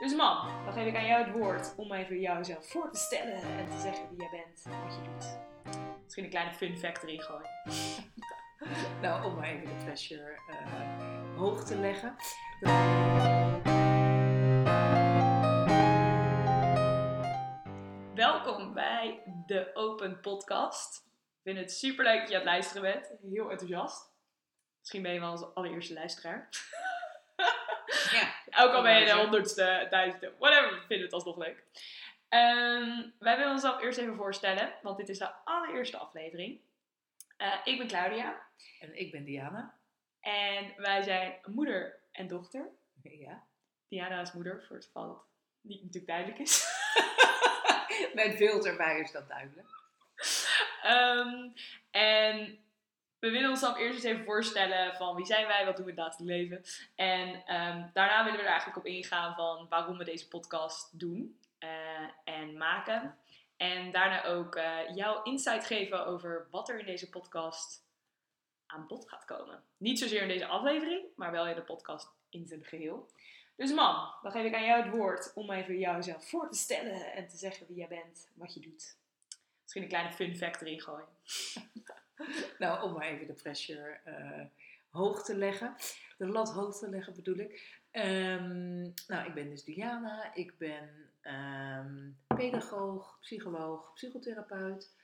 Dus mam, dan geef ik aan jou het woord om even jouzelf voor te stellen en te zeggen wie jij bent en wat je doet. Misschien een kleine fun fact erin gooien. Nou, om maar even de pressure eh, hoog te leggen. Welkom bij de Open Podcast. Ik vind het super leuk dat je aan het luisteren bent. Heel enthousiast. Misschien ben je wel onze allereerste luisteraar. Ja, Ook al ben je de honderdste, duizendste, whatever, we vinden het alsnog leuk. Ehm, wij willen onszelf eerst even voorstellen, want dit is de allereerste aflevering. Eh, ik ben Claudia en ik ben Diana. en wij zijn moeder en dochter. Ja. Diana is moeder, voor het geval dat niet natuurlijk duidelijk is. Met beeld erbij is dat duidelijk. Ehm, en we willen onszelf eerst eens even voorstellen van wie zijn wij, wat doen we in het leven. En ehm, daarna willen we er eigenlijk op ingaan van waarom we deze podcast doen eh, en maken. En daarna ook eh, jouw insight geven over wat er in deze podcast aan bod gaat komen. Niet zozeer in deze aflevering, maar wel in de podcast in zijn geheel. Dus mam, dan geef ik aan jou het woord om even jouzelf voor te stellen en te zeggen wie jij bent, wat je doet. Misschien een kleine fun fact erin gooien. Nou, om maar even de pressure eh, hoog te leggen. De lat hoog te leggen bedoel ik. Ehm, nou, ik ben dus Diana. Ik ben ehm, pedagoog, psycholoog, psychotherapeut.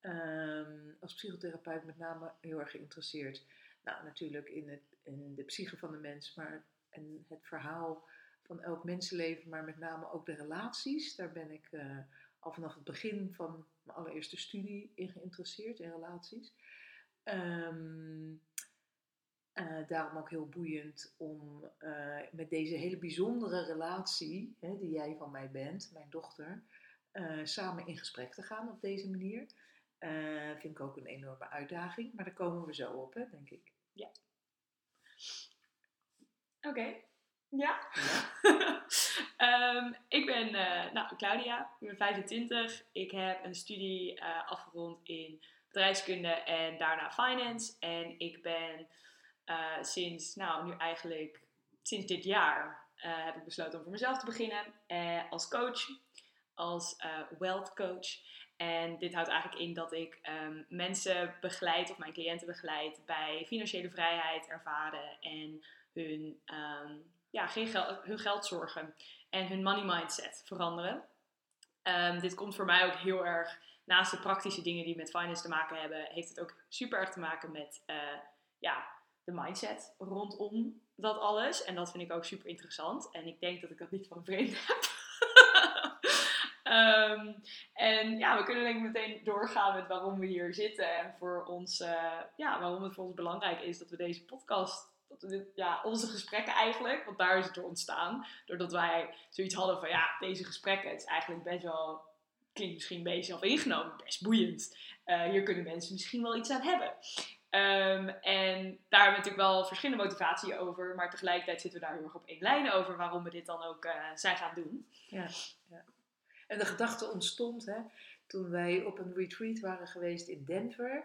Ehm, als psychotherapeut met name heel erg geïnteresseerd. Nou, natuurlijk in, het, in de psyche van de mens, maar en het verhaal van elk mensenleven, maar met name ook de relaties. Daar ben ik eh, al vanaf het begin van mijn allereerste studie in geïnteresseerd, in relaties. Ehm, eh, daarom ook heel boeiend om eh, met deze hele bijzondere relatie, hè, die jij van mij bent, mijn dochter, eh, samen in gesprek te gaan op deze manier. Vind ik ook een enorme uitdaging, maar daar komen we zo op, hè, denk ik. Oké. Ja? Ehm, ik ben eh, nou, Claudia, ik ben 25. Ik heb een studie eh, afgerond in bedrijfskunde en daarna finance. En ik ben eh, sinds, nou nu eigenlijk sinds dit jaar, heb ik besloten om voor mezelf te beginnen als coach, als wealth coach. En dit houdt eigenlijk in dat ik ehm, mensen begeleid of mijn cliënten begeleid bij financiële vrijheid ervaren en hun, ehm, ja, geen geld, hun en hun money mindset veranderen. Ehm, dit komt voor mij ook heel erg, naast de praktische dingen die met finance te maken hebben, heeft het ook super erg te maken met eh, ja, de mindset rondom dat alles. En dat vind ik ook super interessant. En ik denk dat ik dat niet van een vreemde heb. Ehm, en ja, we kunnen denk ik meteen doorgaan met waarom we hier zitten. En voor ons, eh, ja, waarom het voor ons belangrijk is dat we deze podcast, dit, ja, onze gesprekken eigenlijk, want daar is het door ontstaan. Doordat wij zoiets hadden van, ja, deze gesprekken, het is eigenlijk best wel, klinkt misschien een beetje ingenomen, best boeiend. Eh, hier kunnen mensen misschien wel iets aan hebben. Ehm, en daar hebben we natuurlijk wel verschillende motivatie over, maar tegelijkertijd zitten we daar heel erg op één lijn over waarom we dit dan ook eh, zijn gaan doen. Ja, ja. En de gedachte ontstond hè, toen wij op een retreat waren geweest in Denver,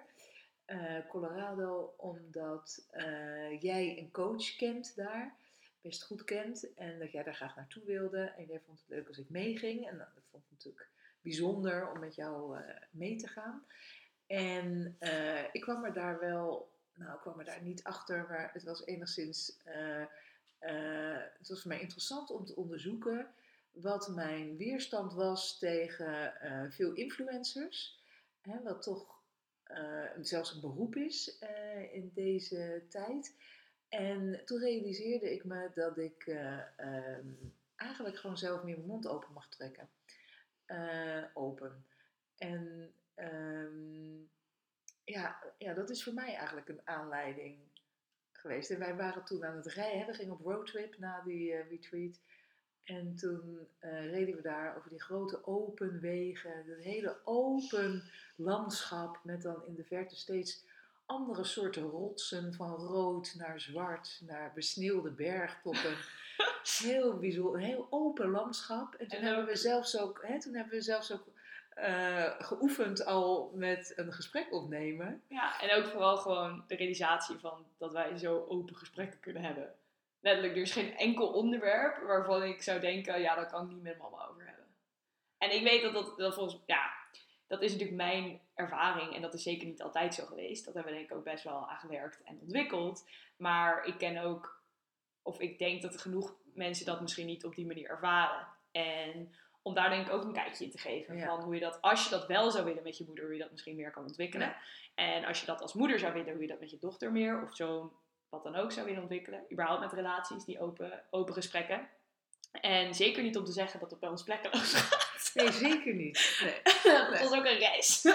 Colorado, omdat eh, jij een coach kent daar, best goed kent, en dat jij daar graag naartoe wilde. En jij vond het leuk als ik meeging. En dat vond ik natuurlijk bijzonder om met jou eh, mee te gaan. En eh, ik kwam er daar wel, nou, ik kwam er daar niet achter, maar het was enigszins, eh, eh, het was voor mij interessant om te onderzoeken wat mijn weerstand was tegen eh, veel influencers. Hè, wat toch eh, zelfs een beroep is eh, in deze tijd. En toen realiseerde ik me dat ik eh, ehm, eigenlijk gewoon zelf meer mijn mond open mag trekken. Eh, open. En ehm, ja, ja, dat is voor mij eigenlijk een aanleiding geweest. En wij waren toen aan het rijden. We gingen op roadtrip na die eh, retreat. En toen eh, reden we daar over die grote open wegen, dat hele open landschap met dan in de verte steeds andere soorten rotsen, van rood naar zwart, naar besneeuwde bergtoppen. Heel bijzonder, een heel open landschap. En toen En hebben we zelfs ook, hè, toen hebben we zelfs ook eh, geoefend al met een gesprek opnemen. Ja, en ook vooral gewoon de realisatie van dat wij zo open gesprekken kunnen hebben. Letterlijk, er is geen enkel onderwerp waarvan ik zou denken, ja, daar kan ik niet met mama over hebben. En ik weet dat dat, dat volgens, ja, dat is natuurlijk mijn ervaring en dat is zeker niet altijd zo geweest. Dat hebben we denk ik ook best wel aangewerkt en ontwikkeld. Maar ik ken ook, of ik denk dat genoeg mensen dat misschien niet op die manier ervaren. En om daar denk ik ook een kijkje in te geven. Ja. Van hoe je dat, als je dat wel zou willen met je moeder, hoe je dat misschien meer kan ontwikkelen. Ja. En als je dat als moeder zou willen, hoe je dat met je dochter meer of zo'n wat dan ook zou willen ontwikkelen. Überhaupt met relaties, die open, open gesprekken. En zeker niet om te zeggen dat het bij ons plekkeloos gaat. Nee, zeker niet. Nee. dat was ook een reis.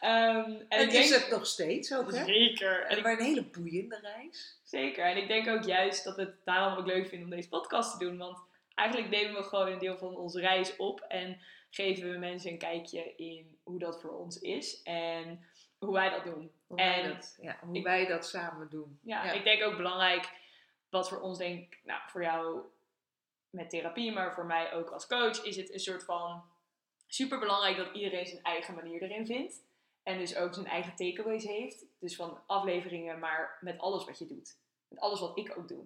Ehm, en En ik is denk, het nog steeds ook, hè? Zeker. En ik, maar een hele boeiende reis. zeker. En ik denk ook juist dat we het daarom ook leuk vinden om deze podcast te doen. Want eigenlijk nemen we gewoon een deel van onze reis op. En geven we mensen een kijkje in hoe dat voor ons is. En hoe wij dat doen. Hoe, wij, En dat, ja, hoe ik- wij dat samen doen. Ja, Ja. ik denk ook belangrijk, wat voor ons denk ik, nou voor jou met therapie, maar voor mij ook als coach, is het een soort van super belangrijk dat iedereen zijn eigen manier erin vindt. En dus ook zijn eigen takeaways heeft. Dus van afleveringen, maar met alles wat je doet. Met alles wat ik ook doe.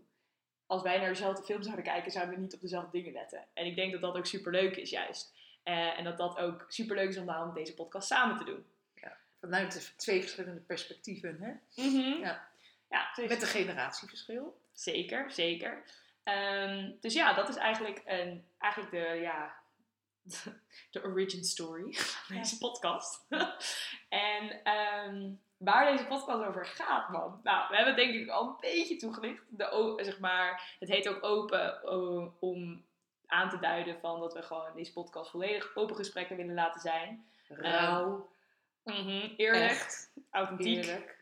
Als wij naar dezelfde film zouden kijken, zouden we niet op dezelfde dingen letten. En ik denk dat dat ook super leuk is, juist. Eh, en dat dat ook super leuk is om daarom deze podcast samen te doen. Vanuit de twee verschillende perspectieven, hè? Ja. ja dus- Met een generatieverschil. Zeker, zeker. Ehm, dus ja, dat is eigenlijk, een, eigenlijk de, ja, de origin story van Ja. deze podcast. en ehm, waar deze podcast over gaat, man. Nou, we hebben het denk ik al een beetje toegelicht. De, zeg maar, het heet ook open om aan te duiden van dat we gewoon deze podcast volledig open gesprekken willen laten zijn. Rauw, Mhm, Eerlijk, echt, authentiek, eerlijk.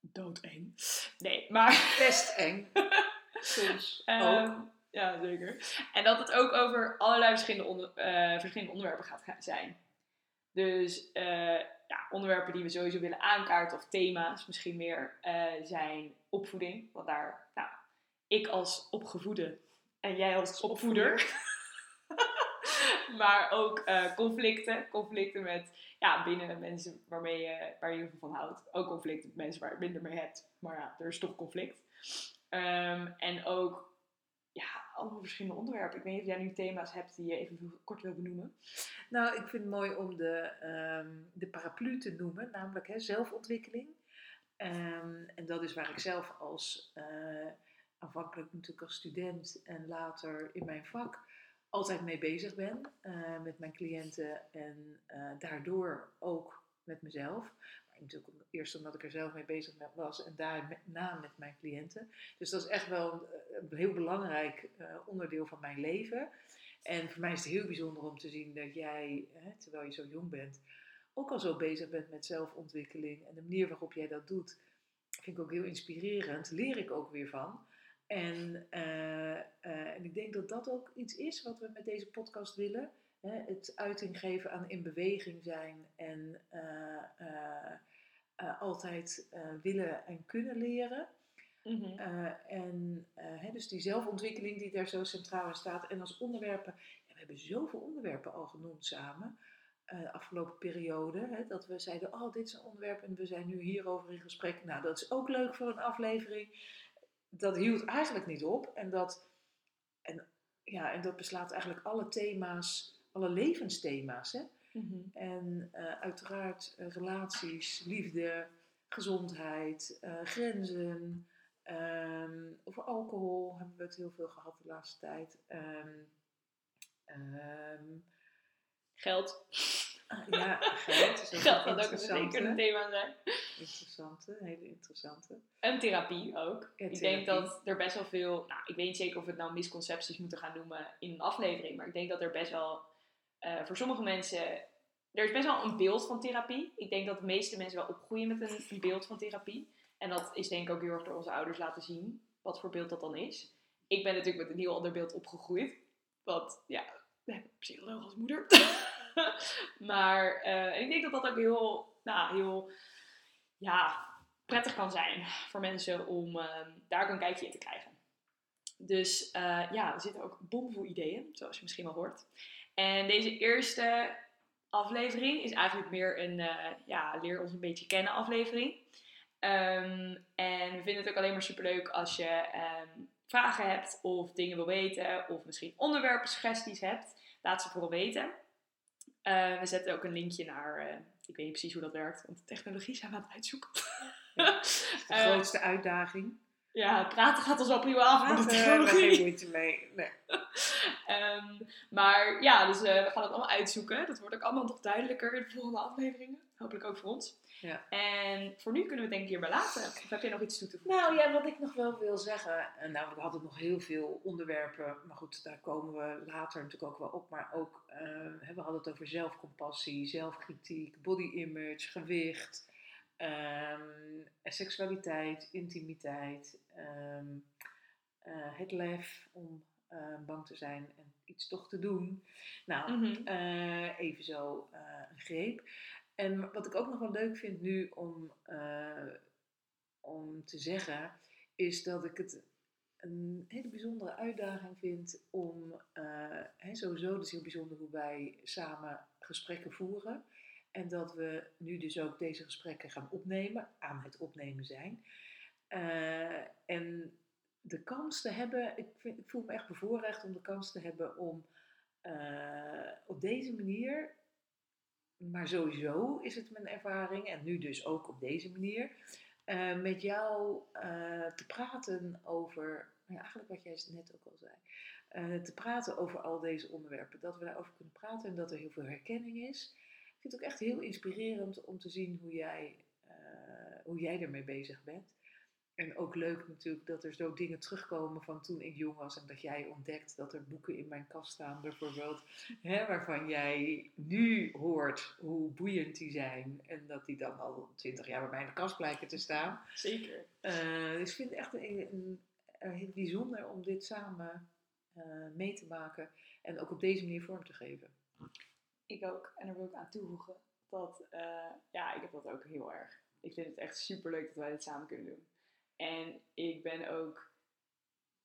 doodeng. Nee, maar... Best eng. Soms ook. Ehm, ja, zeker. En dat het ook over allerlei verschillende, onder- eh, verschillende onderwerpen gaat ga- zijn. Dus eh, ja, onderwerpen die we sowieso willen aankaarten, of thema's misschien meer, eh, zijn opvoeding. Want daar, nou, ik als opgevoede en jij als opvoeder. maar ook eh, conflicten. Conflicten met, ja, binnen mensen waarmee je, waar je heel veel van houdt. Ook conflicten met mensen waar je minder mee hebt. Maar ja, er is toch conflict. Ehm, en ook, ja, allemaal verschillende onderwerpen. Ik weet niet of jij nu thema's hebt die je even kort wil benoemen. Nou, ik vind het mooi om de, ehm, de paraplu te noemen, namelijk hè, zelfontwikkeling. Ehm, en dat is waar ik zelf als, eh, aanvankelijk natuurlijk als student en later in mijn vak, altijd mee bezig ben. eh, met mijn cliënten en eh, daardoor ook met mezelf. Maar natuurlijk eerst omdat ik er zelf mee bezig was en daarna met mijn cliënten. Dus dat is echt wel een, een heel belangrijk eh, onderdeel van mijn leven. En voor mij is het heel bijzonder om te zien dat jij, hè, terwijl je zo jong bent, ook al zo bezig bent met zelfontwikkeling. En de manier waarop jij dat doet, vind ik ook heel inspirerend. Leer ik ook weer van. En, eh, eh, en ik denk dat dat ook iets is wat we met deze podcast willen. Hè? Het uiting geven aan in beweging zijn en eh, altijd willen en kunnen leren. Eh, en hè, dus die zelfontwikkeling die daar zo centraal in staat. En als onderwerpen, ja, we hebben zoveel onderwerpen al genoemd samen. de afgelopen periode. Hè, dat we zeiden, oh dit is een onderwerp en we zijn nu hierover in gesprek. Nou, dat is ook leuk voor een aflevering. Dat hield eigenlijk niet op. En dat, en, ja, en dat beslaat eigenlijk alle thema's, alle levensthema's. Hè? En eh, uiteraard eh, relaties, liefde, gezondheid, eh, grenzen. ehm, over alcohol hebben we het heel veel gehad de laatste tijd. Ehm, ehm, Geld. ah, ja, geld is Geld had ook zeker een thema zijn. Interessante, hele interessante. En therapie ook. Ja, ik denk dat er best wel veel, nou, ik weet niet zeker of we het nou misconcepties moeten gaan noemen in een aflevering, maar ik denk dat er best wel, eh, voor sommige mensen, er is best wel een beeld van therapie. Ik denk dat de meeste mensen wel opgroeien met een, een beeld van therapie. En dat is denk ik ook heel erg door onze ouders laten zien, wat voor beeld dat dan is. Ik ben natuurlijk met een heel ander beeld opgegroeid, want ja, we hebben een psycholoog als moeder. maar eh, ik denk dat dat ook heel, nou, heel, ja, prettig kan zijn voor mensen om ehm, daar een kijkje in te krijgen. Dus eh, ja, er zitten ook bomvol ideeën, zoals je misschien wel hoort. En deze eerste aflevering is eigenlijk meer een eh, ja, leer ons een beetje kennen aflevering. Ehm, en we vinden het ook alleen maar superleuk als je ehm, vragen hebt of dingen wil weten of misschien onderwerpen, suggesties hebt. Laat ze vooral weten. Eh, we zetten ook een linkje naar, ik weet niet precies hoe dat werkt, want de technologie zijn we aan het uitzoeken. De Eh, grootste uitdaging. ja, praten gaat ons wel prima af, maar de Daar we technologie. geen moeite mee. Nee. Ehm, maar ja, dus eh, we gaan het allemaal uitzoeken. Dat wordt ook allemaal nog duidelijker in de volgende afleveringen. Hopelijk ook voor ons. Ja. En voor nu kunnen we het denk ik hierbij laten. Of heb jij nog iets toe te voegen? Nou ja, wat ik nog wel wil zeggen. En nou, we hadden nog heel veel onderwerpen. Maar goed, daar komen we later natuurlijk ook wel op. Maar ook, eh, hè, we hadden het over zelfcompassie, zelfkritiek, body image, gewicht. ehm, seksualiteit, intimiteit. ehm, eh, het lef om eh, bang te zijn en iets toch te doen. Nou, Mhm. eh, even zo eh, een greep. En wat ik ook nog wel leuk vind nu om, om te zeggen, is dat ik het een hele bijzondere uitdaging vind om, hè, sowieso, het is heel bijzonder hoe wij samen gesprekken voeren. En dat we nu dus ook deze gesprekken gaan opnemen, aan het opnemen zijn. En de kans te hebben, ik, ik voel me echt bevoorrecht om de kans te hebben om eh, op deze manier, maar sowieso is het mijn ervaring, en nu dus ook op deze manier, eh, met jou eh, te praten over, nou eigenlijk wat jij net ook al zei, te praten over al deze onderwerpen. Dat we daarover kunnen praten en dat er heel veel herkenning is. Ik vind het ook echt heel inspirerend om te zien hoe jij, hoe jij ermee bezig bent. En ook leuk natuurlijk dat er zo dingen terugkomen van toen ik jong was en dat jij ontdekt dat er boeken in mijn kast staan, bijvoorbeeld, hè, waarvan jij nu hoort hoe boeiend die zijn en dat die dan al twintig jaar bij mij in de kast blijken te staan. Zeker. Eh, dus ik vind het echt een, een, een heel bijzonder om dit samen eh, mee te maken en ook op deze manier vorm te geven. Ik ook. En daar wil ik aan toevoegen dat, eh, ja, ik heb dat ook heel erg. Ik vind het echt super leuk dat wij dit samen kunnen doen. En ik ben ook,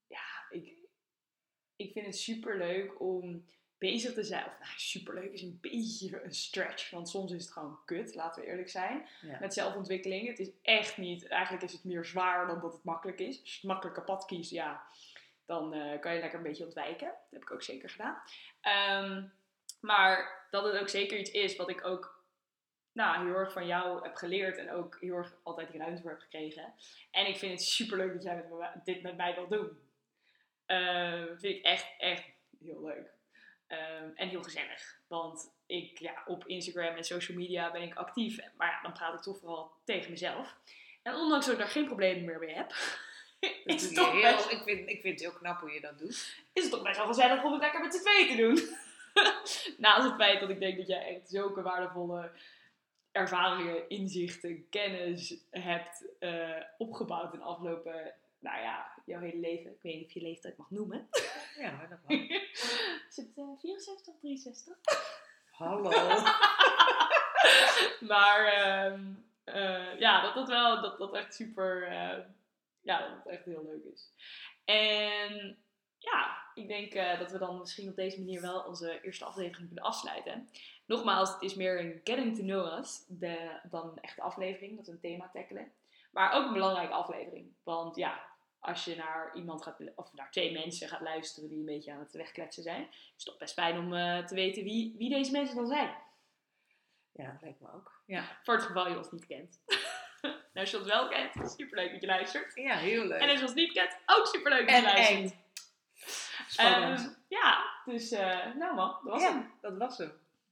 ja, ik, ik vind het super leuk om bezig te zijn. Of nou, super leuk is een beetje een stretch, want soms is het gewoon kut, laten we eerlijk zijn. Ja. Met zelfontwikkeling. Het is echt niet, eigenlijk is het meer zwaar dan dat het makkelijk is. Als je het makkelijke pad kiest, ja, dan eh, kan je lekker een beetje ontwijken. Dat heb ik ook zeker gedaan. Ehm, maar dat het ook zeker iets is wat ik ook nou, heel erg van jou heb geleerd en ook heel erg altijd die ruimte voor heb gekregen. En ik vind het super leuk dat jij met me- dit met mij wilt doen. Ehm, vind ik echt, echt heel leuk. Ehm, en heel gezellig. Want ik, ja, op Instagram en social media ben ik actief. Maar ja, dan praat ik toch vooral tegen mezelf. En ondanks dat ik daar geen problemen meer mee heb, is het, toch heel, best, ik, vind, ik vind het heel knap hoe je dat doet. is het toch best wel gezellig om het lekker met z'n tweeën te doen. Naast het feit dat ik denk dat jij echt zulke waardevolle ervaringen, inzichten, kennis hebt eh, opgebouwd in de afgelopen, nou ja, jouw hele leven. Ik weet niet of je leeftijd mag noemen. Ja, dat mag. Is het eh, 64 of 63? Hallo. maar ehm, eh, ja, dat dat wel, dat dat echt super, eh, ja, dat het echt heel leuk is. En ja, ik denk eh, dat we dan misschien op deze manier wel onze eerste aflevering kunnen afsluiten. Nogmaals, het is meer een getting to know us de, dan een echte aflevering, dat we een thema tackelen. Maar ook een belangrijke aflevering. Want ja, als je naar iemand gaat, of naar twee mensen gaat luisteren die een beetje aan het wegkletsen zijn, is het toch best fijn om eh, te weten wie, wie deze mensen dan zijn. Ja, dat lijkt me ook. Ja, Voor het geval je ons niet kent. nou, als je ons wel kent, superleuk dat je luistert. ja heel leuk. En als je ons niet kent, ook superleuk dat je En luistert. eng. Spannend. Ehm, ja, dus eh, nou man, dat was ja, hem. dat was hem.